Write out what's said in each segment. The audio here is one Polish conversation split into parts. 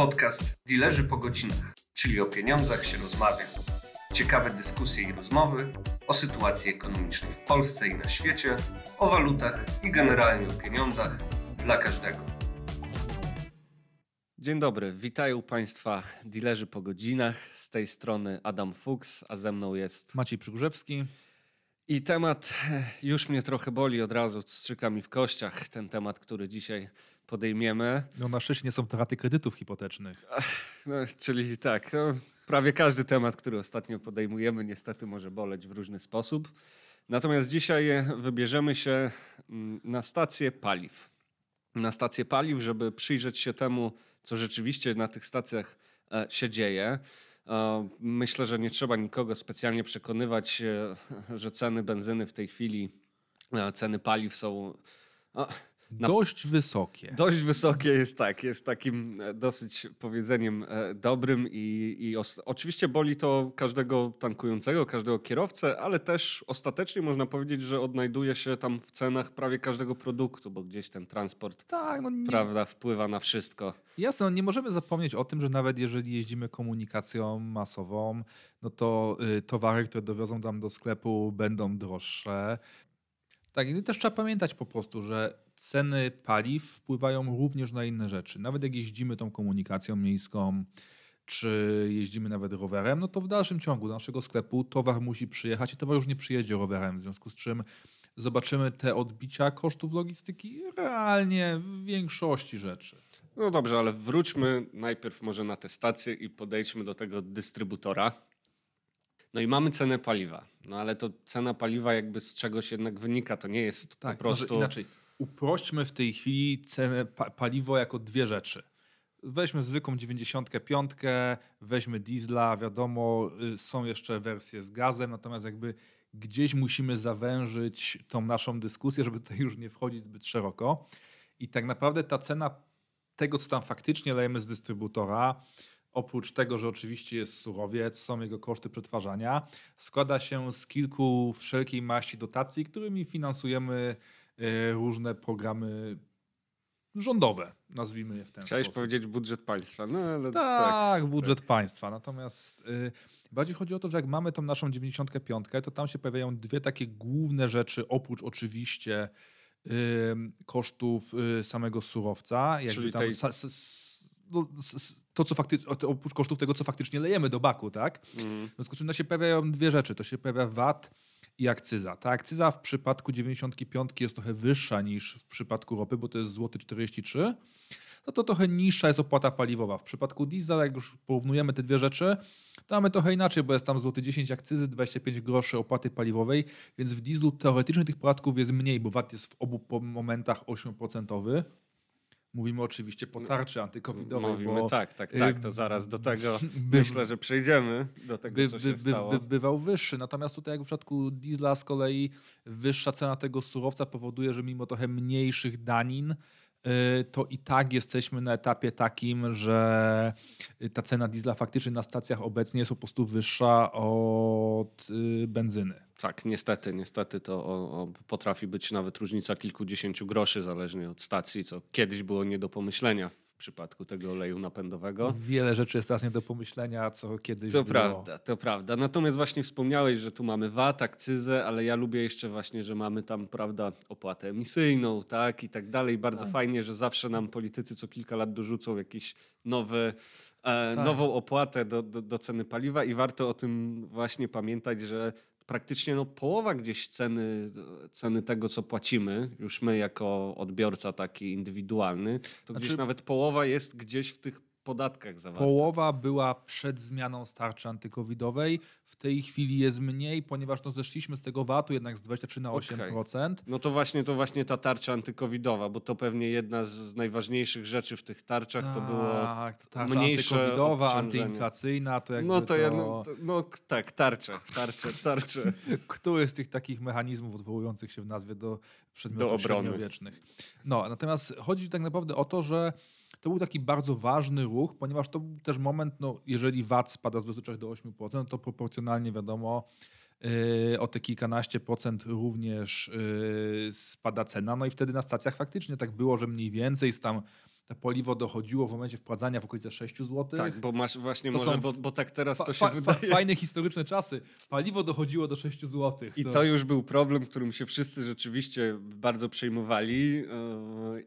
Podcast Dilerzy po godzinach, czyli o pieniądzach się rozmawia. Ciekawe dyskusje i rozmowy o sytuacji ekonomicznej w Polsce i na świecie, o walutach i generalnie o pieniądzach dla każdego. Dzień dobry, witają Państwa dilerzy po godzinach. Z tej strony Adam Fuchs, a ze mną jest Maciej Przygrzewski. I temat e, już mnie trochę boli, od razu strzyka mi w kościach ten temat, który dzisiaj podejmiemy. No na szczęście nie są to raty kredytów hipotecznych. No, czyli tak, no, prawie każdy temat, który ostatnio podejmujemy, niestety może boleć w różny sposób. Natomiast dzisiaj wybierzemy się mm, na stację paliw. Na stację paliw, żeby przyjrzeć się temu, co rzeczywiście na tych stacjach e, się dzieje. E, myślę, że nie trzeba nikogo specjalnie przekonywać, e, że ceny benzyny w tej chwili, ceny paliw są na... Dość wysokie. Dość wysokie jest tak, jest takim e, dosyć powiedzeniem e, dobrym i, i os... oczywiście boli to każdego tankującego, każdego kierowcę, ale też ostatecznie można powiedzieć, że odnajduje się tam w cenach prawie każdego produktu, bo gdzieś ten transport tak, no nie... prawda, wpływa na wszystko. Jasne, no nie możemy zapomnieć o tym, że nawet jeżeli jeździmy komunikacją masową, no to y, towary, które dowiozą tam do sklepu będą droższe. Tak, i też trzeba pamiętać po prostu, że ceny paliw wpływają również na inne rzeczy. Nawet jak jeździmy tą komunikacją miejską, czy jeździmy nawet rowerem, no to w dalszym ciągu do naszego sklepu towar musi przyjechać i towar już nie przyjedzie rowerem, w związku z czym zobaczymy te odbicia kosztów logistyki realnie w większości rzeczy. No dobrze, ale wróćmy najpierw może na tę stację i podejdźmy do tego dystrybutora. No i mamy cenę paliwa. No ale to cena paliwa jakby z czegoś jednak wynika. To nie jest tak, po prostu... inaczej. Uprośćmy w tej chwili cenę pa paliwo jako dwie rzeczy. Weźmy zwykłą 95, weźmy diesla, wiadomo, y, są jeszcze wersje z gazem, natomiast jakby gdzieś musimy zawężyć tą naszą dyskusję, żeby tutaj już nie wchodzić zbyt szeroko. I tak naprawdę ta cena tego, co tam faktycznie lejemy z dystrybutora, oprócz tego, że oczywiście jest surowiec, są jego koszty przetwarzania, składa się z kilku wszelkiej maści dotacji, którymi finansujemy e, różne programy rządowe, nazwijmy je w ten Chciałeś sposób. powiedzieć budżet państwa. No, ale tak, tak, budżet tak. państwa. Natomiast y, bardziej chodzi o to, że jak mamy tą naszą 95, to tam się pojawiają dwie takie główne rzeczy, oprócz oczywiście kosztów y, samego surowca. Czyli tam tej... no, to, co faktycznie, oprócz kosztów tego, co faktycznie lejemy do baku, tak? Mm. W związku z czym się pojawiają dwie rzeczy. To się pojawia VAT i akcyza. Ta akcyza w przypadku 95 jest trochę wyższa niż w przypadku ropy, bo to jest złoty 43 no to trochę niższa jest opłata paliwowa. W przypadku diesla, jak już porównujemy te dwie rzeczy, to mamy trochę inaczej, bo jest tam złoty 10 akcyzy, 25 groszy opłaty paliwowej, więc w dieslu teoretycznie tych podatków jest mniej, bo VAT jest w obu momentach 8%. Mówimy oczywiście po tarczy antykowidowej. Mówimy bo, tak, tak, tak. To zaraz do tego by, myślę, że przejdziemy, do tego, by, co się by, stało. By, bywał wyższy. Natomiast tutaj jak w przypadku diesla z kolei wyższa cena tego surowca powoduje, że mimo trochę mniejszych danin Y, to i tak jesteśmy na etapie takim, że ta cena diesla faktycznie na stacjach obecnie jest po prostu wyższa od y, benzyny. Tak, niestety, niestety to o, o, potrafi być nawet różnica kilkudziesięciu groszy zależnie od stacji, co kiedyś było nie do pomyślenia przypadku tego oleju napędowego. Wiele rzeczy jest teraz nie do pomyślenia, co kiedyś To było. prawda, to prawda. Natomiast właśnie wspomniałeś, że tu mamy VAT, akcyzę, ale ja lubię jeszcze właśnie, że mamy tam, prawda, opłatę emisyjną, tak, i tak dalej. Bardzo tak. fajnie, że zawsze nam politycy co kilka lat dorzucą jakiś nowy, e, tak. nową opłatę do, do, do ceny paliwa i warto o tym właśnie pamiętać, że praktycznie no, połowa gdzieś ceny, ceny tego, co płacimy, już my jako odbiorca taki indywidualny, to znaczy, gdzieś nawet połowa jest gdzieś w tych podatkach zawarta. Połowa była przed zmianą starczy antykowidowej. W tej chwili jest mniej, ponieważ no zeszliśmy z tego VAT-u jednak z 23 na 8%. Okay. No to właśnie, to właśnie ta tarcza antykowidowa, bo to pewnie jedna z najważniejszych rzeczy w tych tarczach tak, to było tarcza mniejsze antykowidowa, antyinflacyjna, to jakby No to, to... Jedno, to, no tak, tarcze, tarcze, tarcze. Który z tych takich mechanizmów odwołujących się w nazwie do przedmiotów do obrony. wiecznych. No, natomiast chodzi tak naprawdę o to, że to był taki bardzo ważny ruch, ponieważ to był też moment, no, jeżeli VAT spada z 23 do 8%, to proporcjonalnie wiadomo, yy, o te kilkanaście procent również yy, spada cena. No i wtedy na stacjach faktycznie tak było, że mniej więcej z tam to paliwo dochodziło w momencie wprowadzania w okolice 6 zł. Tak, bo masz właśnie To może, są bo, bo tak teraz to się wydaje. Fajne historyczne czasy. Paliwo dochodziło do 6 zł. I to już był problem, którym się wszyscy rzeczywiście bardzo przejmowali yy,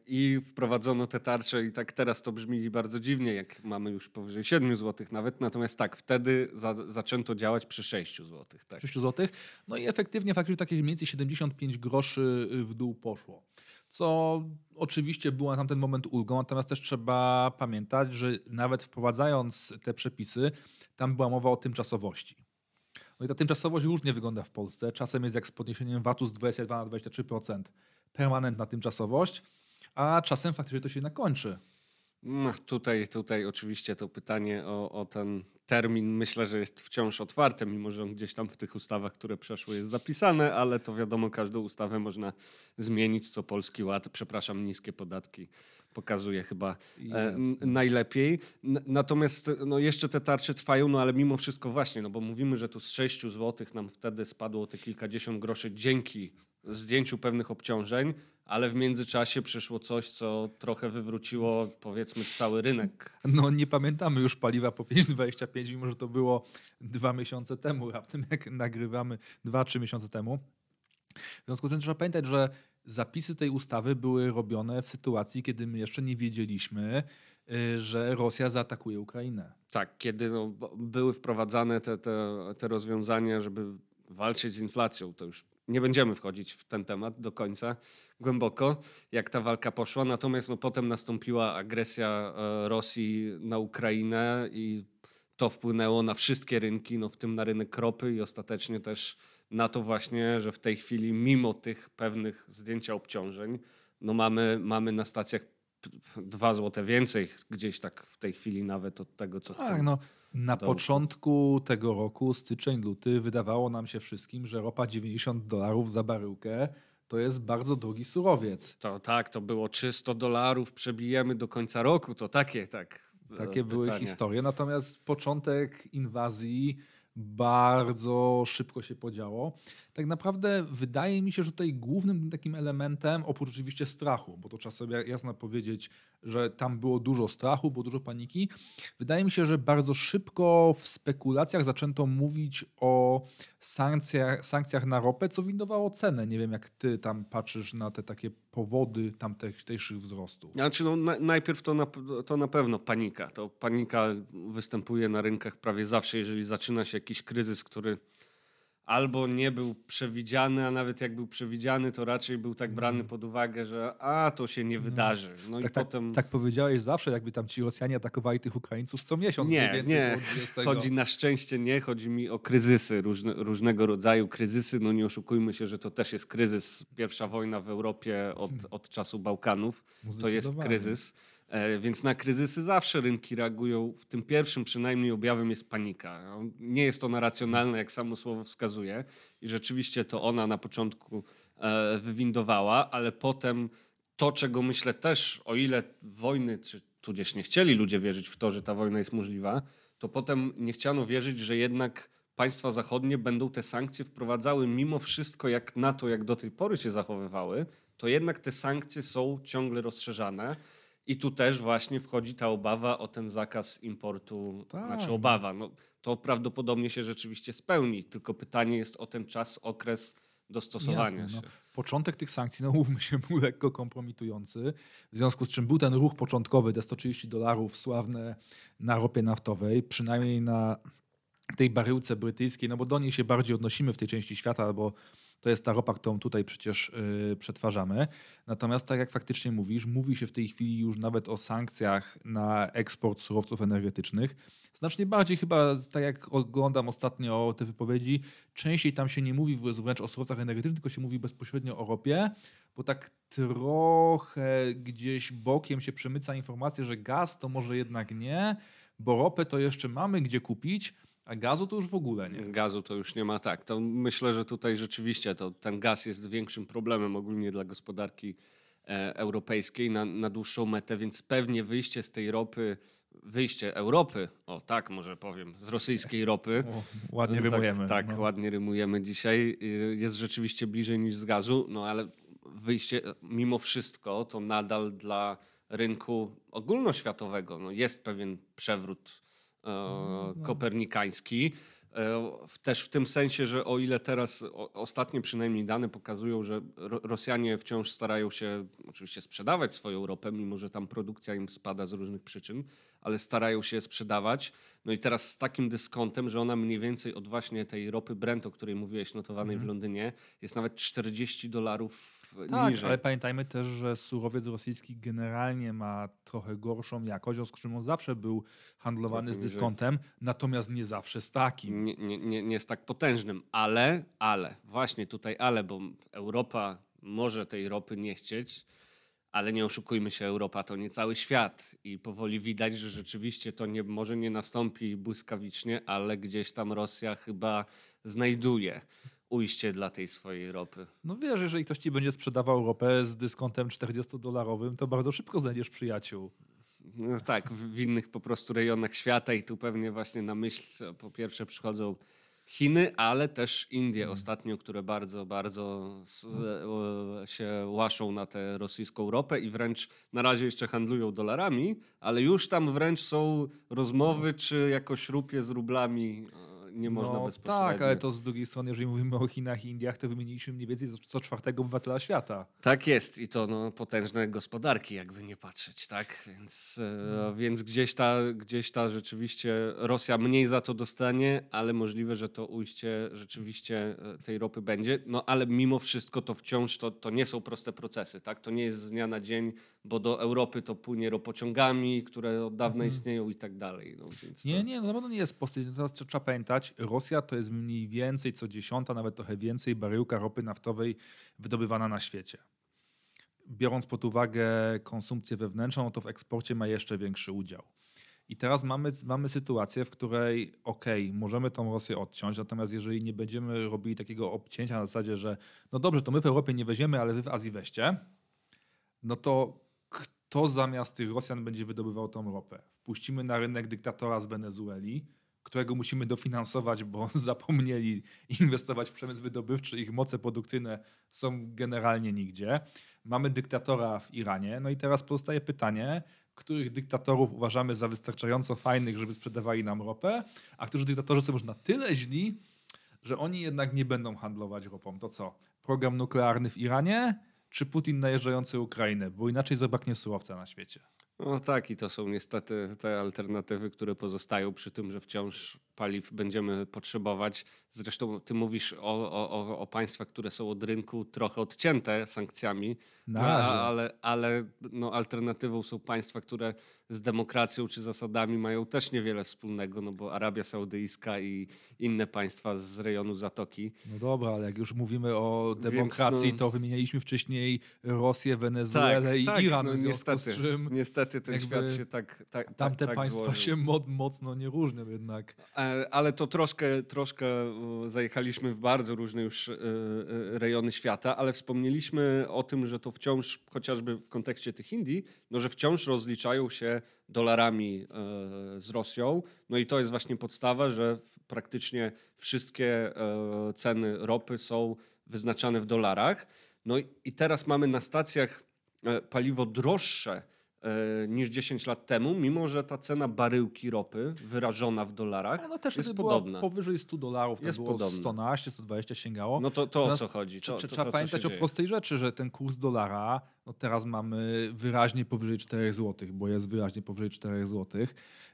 i wprowadzono te tarcze i tak teraz to brzmi bardzo dziwnie, jak mamy już powyżej 7 zł nawet, natomiast tak, wtedy za, zaczęto działać przy 6 zł. Tak. 6 zł. No i efektywnie faktycznie takie mniej więcej 75 groszy w dół poszło. Co oczywiście było na tamten moment ulgą, natomiast też trzeba pamiętać, że nawet wprowadzając te przepisy, tam była mowa o tymczasowości. No i ta tymczasowość różnie wygląda w Polsce. Czasem jest jak z podniesieniem VAT-u z 22 na 23%. Permanentna tymczasowość, a czasem faktycznie to się jednak kończy. No, tutaj, tutaj oczywiście to pytanie o, o ten termin myślę, że jest wciąż otwarte, mimo że on gdzieś tam w tych ustawach, które przeszły jest zapisane, ale to wiadomo, każdą ustawę można zmienić, co Polski Ład, przepraszam, niskie podatki pokazuje chyba e, najlepiej. N- natomiast no, jeszcze te tarcze trwają, no ale mimo wszystko właśnie, no bo mówimy, że tu z 6 zł nam wtedy spadło te kilkadziesiąt groszy dzięki zdjęciu pewnych obciążeń, ale w międzyczasie przyszło coś, co trochę wywróciło powiedzmy cały rynek. No nie pamiętamy już paliwa po 5,25, mimo że to było dwa miesiące temu, raptem jak nagrywamy, dwa, trzy miesiące temu. W związku z tym trzeba pamiętać, że zapisy tej ustawy były robione w sytuacji, kiedy my jeszcze nie wiedzieliśmy, y, że Rosja zaatakuje Ukrainę. Tak, kiedy no, były wprowadzane te, te, te rozwiązania, żeby walczyć z inflacją, to już nie będziemy wchodzić w ten temat do końca głęboko, jak ta walka poszła. Natomiast no, potem nastąpiła agresja e, Rosji na Ukrainę i to wpłynęło na wszystkie rynki, no, w tym na rynek ropy i ostatecznie też na to właśnie, że w tej chwili mimo tych pewnych zdjęcia obciążeń, no mamy, mamy na stacjach dwa złote więcej, gdzieś tak w tej chwili nawet od tego, co Tak, no, na dołku. początku tego roku, styczeń, luty, wydawało nam się wszystkim, że ropa 90 dolarów za baryłkę to jest bardzo drogi surowiec. To tak, to było 300 dolarów, przebijemy do końca roku, to takie tak. Takie e, były historie. Natomiast początek inwazji bardzo szybko się podziało. Tak naprawdę wydaje mi się, że tutaj głównym takim elementem, oprócz oczywiście strachu, bo to trzeba sobie jasno powiedzieć, że tam było dużo strachu, było dużo paniki, wydaje mi się, że bardzo szybko w spekulacjach zaczęto mówić o sankcjach, sankcjach na ropę, co windowało cenę. Nie wiem, jak ty tam patrzysz na te takie powody tamtejszych wzrostów. Znaczy, no, na, najpierw to na, to na pewno panika. To panika występuje na rynkach prawie zawsze, jeżeli zaczyna się jakiś kryzys, który albo nie był przewidziany, a nawet jak był przewidziany, to raczej był tak brany pod uwagę, że a to się nie wydarzy. No i Tak, tak, potem. tak powiedziałeś zawsze, jakby tam ci Rosjanie atakowali tych Ukraińców co miesiąc. Nie, nie. koło 20. Chodzi na szczęście nie, chodzi mi o kryzysy, różne, różnego rodzaju kryzysy. No nie oszukujmy się, że to też jest kryzys. Pierwsza wojna w Europie od, od czasu Bałkanów to jest kryzys. E, Więc na kryzysy zawsze rynki reagują. W tym pierwszym przynajmniej objawem jest panika. No, Nie jest ona racjonalna, jak samo słowo wskazuje. I rzeczywiście to ona na początku e, wywindowała, ale potem to, czego myślę też, o ile wojny, czy tudzież nie chcieli ludzie wierzyć w to, że ta wojna jest możliwa, to potem nie chciano wierzyć, że jednak państwa zachodnie będą te sankcje wprowadzały mimo wszystko, jak na to, jak do tej pory się zachowywały, to jednak te sankcje są ciągle rozszerzane. I tu też właśnie wchodzi ta obawa o ten zakaz importu, Tak. znaczy obawa. No, to prawdopodobnie się rzeczywiście spełni, tylko pytanie jest o ten czas, okres dostosowania Jasne, się. no. Początek tych sankcji, no mówmy się, był lekko kompromitujący. W związku z czym był ten ruch początkowy, te 130 dolarów sławne na ropie naftowej, przynajmniej na tej baryłce brytyjskiej, no bo do niej się bardziej odnosimy w tej części świata, bo to jest ta ropa, którą tutaj przecież yy, przetwarzamy. Natomiast tak jak faktycznie mówisz, mówi się w tej chwili już nawet o sankcjach na eksport surowców energetycznych. Znacznie bardziej chyba, tak jak oglądam ostatnio te wypowiedzi, częściej tam się nie mówi wręcz o surowcach energetycznych, tylko się mówi bezpośrednio o ropie, bo tak trochę gdzieś bokiem się przemyca informacja, że gaz to może jednak nie, bo ropę to jeszcze mamy gdzie kupić, a gazu to już w ogóle nie. Gazu to już nie ma tak. To myślę, że tutaj rzeczywiście to, ten gaz jest większym problemem ogólnie dla gospodarki e, europejskiej na, na dłuższą metę, więc pewnie wyjście z tej ropy, wyjście Europy, o tak może powiem, z rosyjskiej ropy. O, ładnie tak, rymujemy. Tak, no. ładnie rymujemy dzisiaj. y, Jest rzeczywiście bliżej niż z gazu, no ale wyjście mimo wszystko to nadal dla rynku ogólnoświatowego. No jest pewien przewrót e, No, no. Kopernikański. E, Też w tym sensie, że o ile teraz ostatnie przynajmniej dane pokazują, że Ro- Rosjanie wciąż starają się oczywiście sprzedawać swoją ropę, mimo że tam produkcja im spada z różnych przyczyn, ale starają się sprzedawać. No i teraz z takim dyskontem, że ona mniej więcej od właśnie tej ropy Brent, o której mówiłeś, notowanej w Londynie, jest nawet 40 dolarów Tak, niżej. ale pamiętajmy też, że surowiec rosyjski generalnie ma trochę gorszą jakość, w związku z czym on zawsze był handlowany Trochę z niżej. dyskontem, natomiast nie zawsze z takim. nie, nie, nie, nie jest tak potężnym, ale, ale, właśnie tutaj ale, bo Europa może tej ropy nie chcieć, ale nie oszukujmy się, Europa to nie cały świat i powoli widać, że rzeczywiście to nie, może nie nastąpi błyskawicznie, ale gdzieś tam Rosja chyba znajduje ujście dla tej swojej ropy. No wiesz, jeżeli ktoś ci będzie sprzedawał ropę z dyskontem 40-dolarowym, to bardzo szybko znajdziesz przyjaciół. No tak, w, innych po prostu rejonach świata i tu pewnie właśnie na myśl po pierwsze przychodzą Chiny, ale też Indie ostatnio, które bardzo, bardzo e, się łaszą na tę rosyjską ropę i wręcz na razie jeszcze handlują dolarami, ale już tam wręcz są rozmowy, czy jakoś rupie z rublami nie można no, bezpośrednio. tak, ale to z drugiej strony, jeżeli mówimy o Chinach i Indiach, to wymieniliśmy mniej więcej co- czwartego obywatela świata. Tak jest i to no, potężne gospodarki, jakby nie patrzeć, tak? Więc, e, więc gdzieś, ta, gdzieś ta rzeczywiście Rosja mniej za to dostanie, ale możliwe, że to ujście rzeczywiście e, tej ropy będzie. No ale mimo wszystko to wciąż to, to nie są proste procesy, tak? To nie jest z dnia na dzień, bo do Europy to płynie ropociągami, które od dawna istnieją i tak dalej. No, więc Nie, to... nie, no na pewno nie jest posty. Teraz trzeba pamiętać, Rosja to jest mniej więcej co dziesiąta, nawet trochę więcej baryłka ropy naftowej wydobywana na świecie. Biorąc pod uwagę konsumpcję wewnętrzną, no to w eksporcie ma jeszcze większy udział. I teraz mamy, mamy sytuację, w której okej, możemy tą Rosję odciąć, natomiast jeżeli nie będziemy robili takiego obcięcia na zasadzie, że no dobrze, to my w Europie nie weźmiemy, ale wy w Azji weźcie, no to kto zamiast tych Rosjan będzie wydobywał tą ropę? Wpuścimy na rynek dyktatora z Wenezueli, którego musimy dofinansować, bo zapomnieli inwestować w przemysł wydobywczy, ich moce produkcyjne są generalnie nigdzie. Mamy dyktatora w Iranie, no i teraz pozostaje pytanie, których dyktatorów uważamy za wystarczająco fajnych, żeby sprzedawali nam ropę, a którzy dyktatorzy są już na tyle źli, że oni jednak nie będą handlować ropą. To co? Program nuklearny w Iranie, czy Putin najeżdżający Ukrainę? Bo inaczej zabraknie surowca na świecie. No tak, i to są niestety te alternatywy, które pozostają przy tym, że wciąż paliw będziemy potrzebować. Zresztą ty mówisz o, o, o, państwach, które są od rynku trochę odcięte sankcjami, No, ale, ale no, alternatywą są państwa, które z demokracją czy zasadami mają też niewiele wspólnego, no bo Arabia Saudyjska i inne państwa z rejonu Zatoki. No dobra, ale jak już mówimy o Więc, demokracji, no- to wymienialiśmy wcześniej Rosję, Wenezuelę i Iran, no, niestety, z czym niestety ten świat się tak, tak, tamte tak, tak państwa złożył. się mo- mocno nie różnią jednak. E, Ale to troszkę, troszkę zajechaliśmy w bardzo różne już e, e, rejony świata, ale wspomnieliśmy o tym, że to wciąż, chociażby w kontekście tych Indii, no, że wciąż rozliczają się dolarami z Rosją. No i to jest właśnie podstawa, że praktycznie wszystkie ceny ropy są wyznaczane w dolarach. No i- teraz mamy na stacjach paliwo droższe niż 10 lat temu, mimo że ta cena baryłki ropy wyrażona w dolarach No też jest podobna. powyżej 100 dolarów, to Jest było podobna. 112, 120 sięgało. No to, to o co chodzi? To, to, trzeba to, pamiętać o prostej rzeczy, że ten kurs dolara, no teraz mamy wyraźnie powyżej 4 zł, bo jest wyraźnie powyżej 4 zł.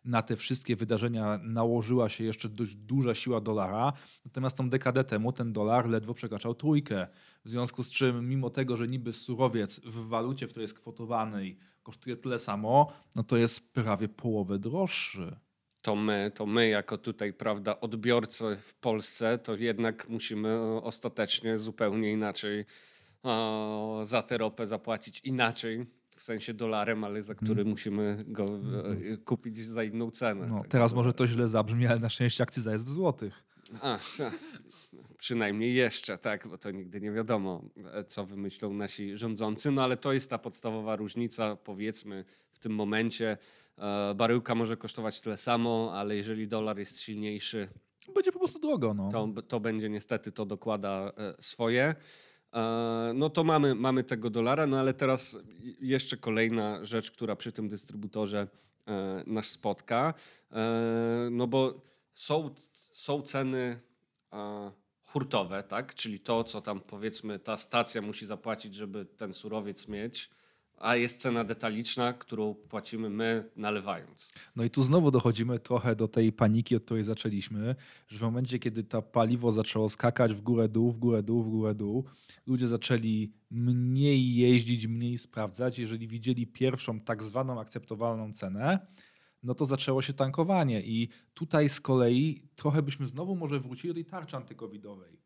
Na te wszystkie wydarzenia nałożyła się jeszcze dość duża siła dolara, natomiast tą dekadę temu ten dolar ledwo przekraczał trójkę. W związku z czym, mimo tego, że niby surowiec w walucie, w której jest kwotowanej, kosztuje tyle samo, no to jest prawie połowę droższy. to my, to my jako tutaj, prawda, odbiorcy w Polsce, to jednak musimy e, ostatecznie zupełnie inaczej e, za tę ropę zapłacić inaczej, w sensie dolarem, ale za który musimy go e, kupić za inną cenę. No, Tak teraz może to źle zabrzmi, ale na szczęście akcyza jest w złotych. A, przynajmniej jeszcze, tak, bo to nigdy nie wiadomo, e, co wymyślą nasi rządzący, no ale to jest ta podstawowa różnica, powiedzmy, w tym momencie. E, baryłka może kosztować tyle samo, ale jeżeli dolar jest silniejszy, Będzie po prostu drogo. No. to, to będzie niestety to dokłada e, swoje. no to mamy, mamy tego dolara, no ale teraz jeszcze kolejna rzecz, która przy tym dystrybutorze nas spotka, no bo są, są ceny hurtowe, tak? czyli to, co tam powiedzmy ta stacja musi zapłacić, żeby ten surowiec mieć, a jest cena detaliczna, którą płacimy my nalewając. No i tu znowu dochodzimy trochę do tej paniki, od której zaczęliśmy, że w momencie, kiedy to paliwo zaczęło skakać w górę dół, w górę dół, w górę dół, ludzie zaczęli mniej jeździć, mniej sprawdzać. Jeżeli widzieli pierwszą tak zwaną akceptowalną cenę, no to zaczęło się tankowanie i tutaj z kolei trochę byśmy znowu może wrócili do tej tarczy antykowidowej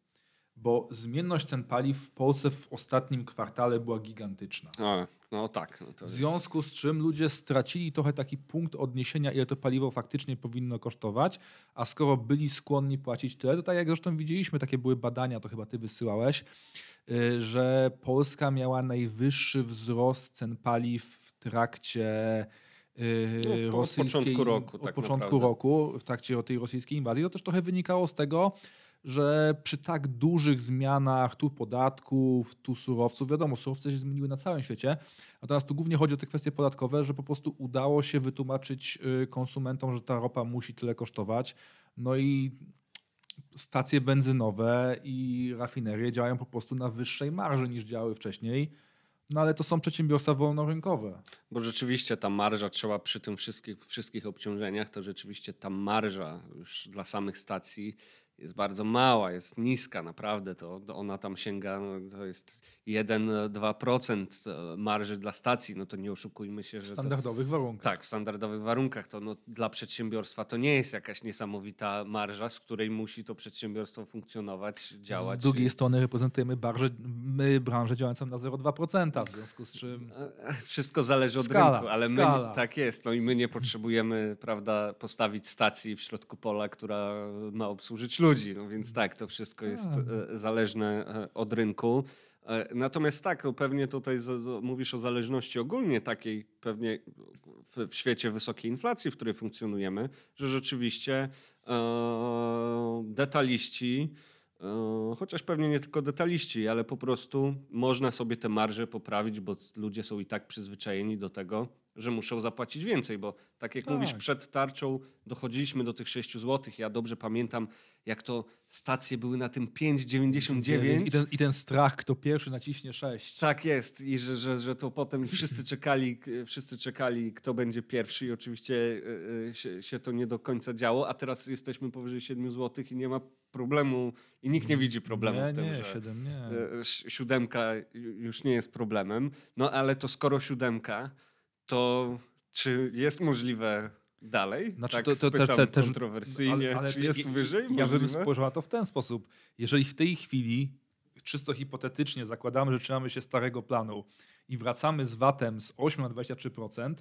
bo zmienność cen paliw w Polsce w ostatnim kwartale była gigantyczna. A, no tak. No w związku z czym ludzie stracili trochę taki punkt odniesienia, ile to paliwo faktycznie powinno kosztować, a skoro byli skłonni płacić tyle, to tak jak zresztą widzieliśmy, takie były badania, to chyba ty wysyłałeś, y, że Polska miała najwyższy wzrost cen paliw w trakcie y, no, rosyjskiej, od początku roku. Od tak początku roku, w trakcie tej rosyjskiej inwazji. To też trochę wynikało z tego, że przy tak dużych zmianach tu podatków, tu surowców, wiadomo, surowce się zmieniły na całym świecie, natomiast tu głównie chodzi o te kwestie podatkowe, że po prostu udało się wytłumaczyć y, konsumentom, że ta ropa musi tyle kosztować. No i stacje benzynowe i rafinerie działają po prostu na wyższej marży niż działały wcześniej. No ale to są przedsiębiorstwa wolnorynkowe. Bo rzeczywiście ta marża trzeba przy tym wszystkich, wszystkich obciążeniach, to rzeczywiście ta marża już dla samych stacji jest bardzo mała, jest niska naprawdę, to ona tam sięga, no, to jest 1-2% e, marży dla stacji, no to nie oszukujmy się, że... W standardowych to, warunkach. Tak, w standardowych warunkach. To no, dla przedsiębiorstwa to nie jest jakaś niesamowita marża, z której musi to przedsiębiorstwo funkcjonować, działać. Z drugiej strony reprezentujemy branżę, my branżę działającą na 0,2%, w związku z czym... E, e, wszystko zależy od skala, rynku, ale skala. my tak jest, no i my nie potrzebujemy, prawda, postawić stacji w środku pola, która ma obsłużyć ludzi, no więc tak, to wszystko jest tak. zależne od rynku. E, natomiast tak, pewnie tutaj mówisz o zależności ogólnie takiej, pewnie w, świecie wysokiej inflacji, w której funkcjonujemy, że rzeczywiście e, detaliści, e, chociaż pewnie nie tylko detaliści, ale po prostu można sobie te marże poprawić, bo ludzie są i tak przyzwyczajeni do tego, że muszą zapłacić więcej, bo tak jak tak. mówisz, przed tarczą dochodziliśmy do tych 6 zł. Ja dobrze pamiętam, jak to stacje były na tym 5,99. I ten, I ten strach, kto pierwszy naciśnie 6. Tak jest i że, że, że to potem wszyscy czekali, wszyscy czekali, kto będzie pierwszy i oczywiście yy, się, się, to nie do końca działo, a teraz jesteśmy powyżej 7 zł i nie ma problemu i nikt nie widzi problemu nie, w tym, nie, że 7, nie. siódemka już nie jest problemem. No ale to skoro siódemka, to czy jest możliwe dalej? Znaczy, tak, to, to, to, to też kontrowersyjnie. Ale, ale czy jest wyżej? Ja bym spojrzał na to w ten sposób. Jeżeli w tej chwili, czysto hipotetycznie, zakładamy, że trzymamy się starego planu i wracamy z VAT-em z 8 na 23%,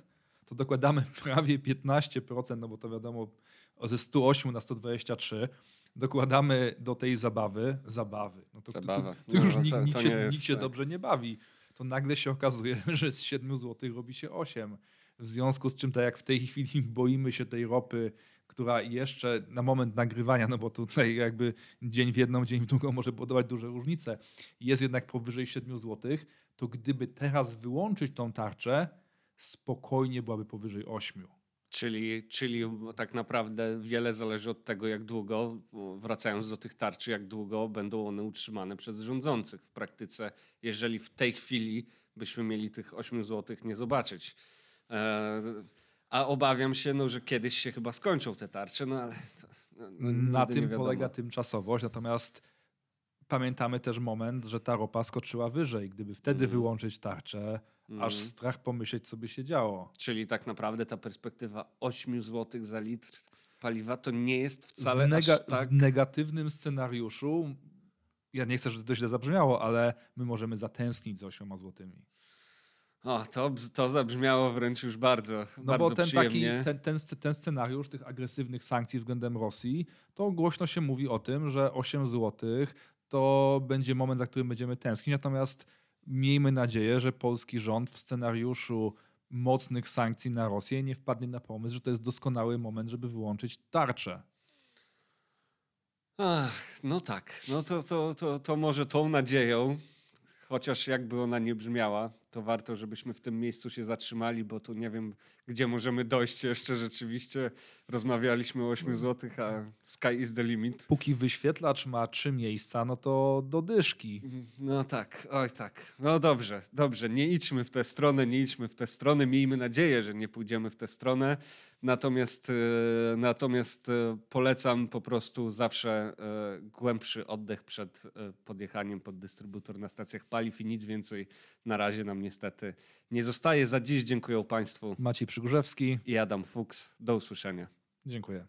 to dokładamy prawie 15%, no bo to wiadomo, ze 108 na 123 dokładamy do tej zabawy, zabawy. No to, Zabawa. To, to, już no, nikt, nikt, się, nikt się tak. dobrze nie bawi. To nagle się okazuje, że z 7 zł robi się 8. W związku z czym, tak jak w tej chwili boimy się tej ropy, która jeszcze na moment nagrywania, no bo tutaj jakby dzień w jedną, dzień w drugą może budować duże różnice, jest jednak powyżej 7 zł, to gdyby teraz wyłączyć tą tarczę, spokojnie byłaby powyżej 8. Czyli, czyli tak naprawdę wiele zależy od tego, jak długo, wracając do tych tarczy, jak długo będą one utrzymane przez rządzących. W praktyce, jeżeli w tej chwili byśmy mieli tych 8 zł nie zobaczyć, E, a obawiam się, no, że kiedyś się chyba skończą te tarcze, no ale to, no, no na tym polega tymczasowość, natomiast pamiętamy też moment, że ta ropa skoczyła wyżej. Gdyby wtedy mm. wyłączyć tarczę, mm. aż strach pomyśleć, co by się działo. Czyli tak naprawdę ta perspektywa 8 zł za litr paliwa to nie jest wcale w, nega- tak... w negatywnym scenariuszu. Ja nie chcę, żeby to źle zabrzmiało, ale my możemy zatęsknić za 8 złotymi. O, to, to zabrzmiało wręcz już bardzo, no bardzo bo ten, przyjemnie. Taki, ten, ten, ten scenariusz tych agresywnych sankcji względem Rosji, to głośno się mówi o tym, że 8 zł to będzie moment, za którym będziemy tęsknić. Natomiast miejmy nadzieję, że polski rząd w scenariuszu mocnych sankcji na Rosję nie wpadnie na pomysł, że to jest doskonały moment, żeby wyłączyć tarczę. Ach, no tak, no to, to, to, to może tą nadzieją chociaż jakby ona nie brzmiała, to warto, żebyśmy w tym miejscu się zatrzymali, bo tu nie wiem, gdzie możemy dojść jeszcze rzeczywiście. Rozmawialiśmy o 8 zł, a sky is the limit. Póki wyświetlacz ma trzy miejsca, no to do dyszki. No tak, oj tak. No dobrze, dobrze. Nie idźmy w tę stronę, nie idźmy w tę stronę. Miejmy nadzieję, że nie pójdziemy w tę stronę. Natomiast, e, natomiast e, polecam po prostu zawsze e, głębszy oddech przed podjechaniem pod dystrybutor na stacjach paliw i nic więcej na razie nam niestety nie zostaje. Za dziś dziękuję Państwu Maciej Przygórzewski. i Adam Fuchs. Do usłyszenia. Dziękuję.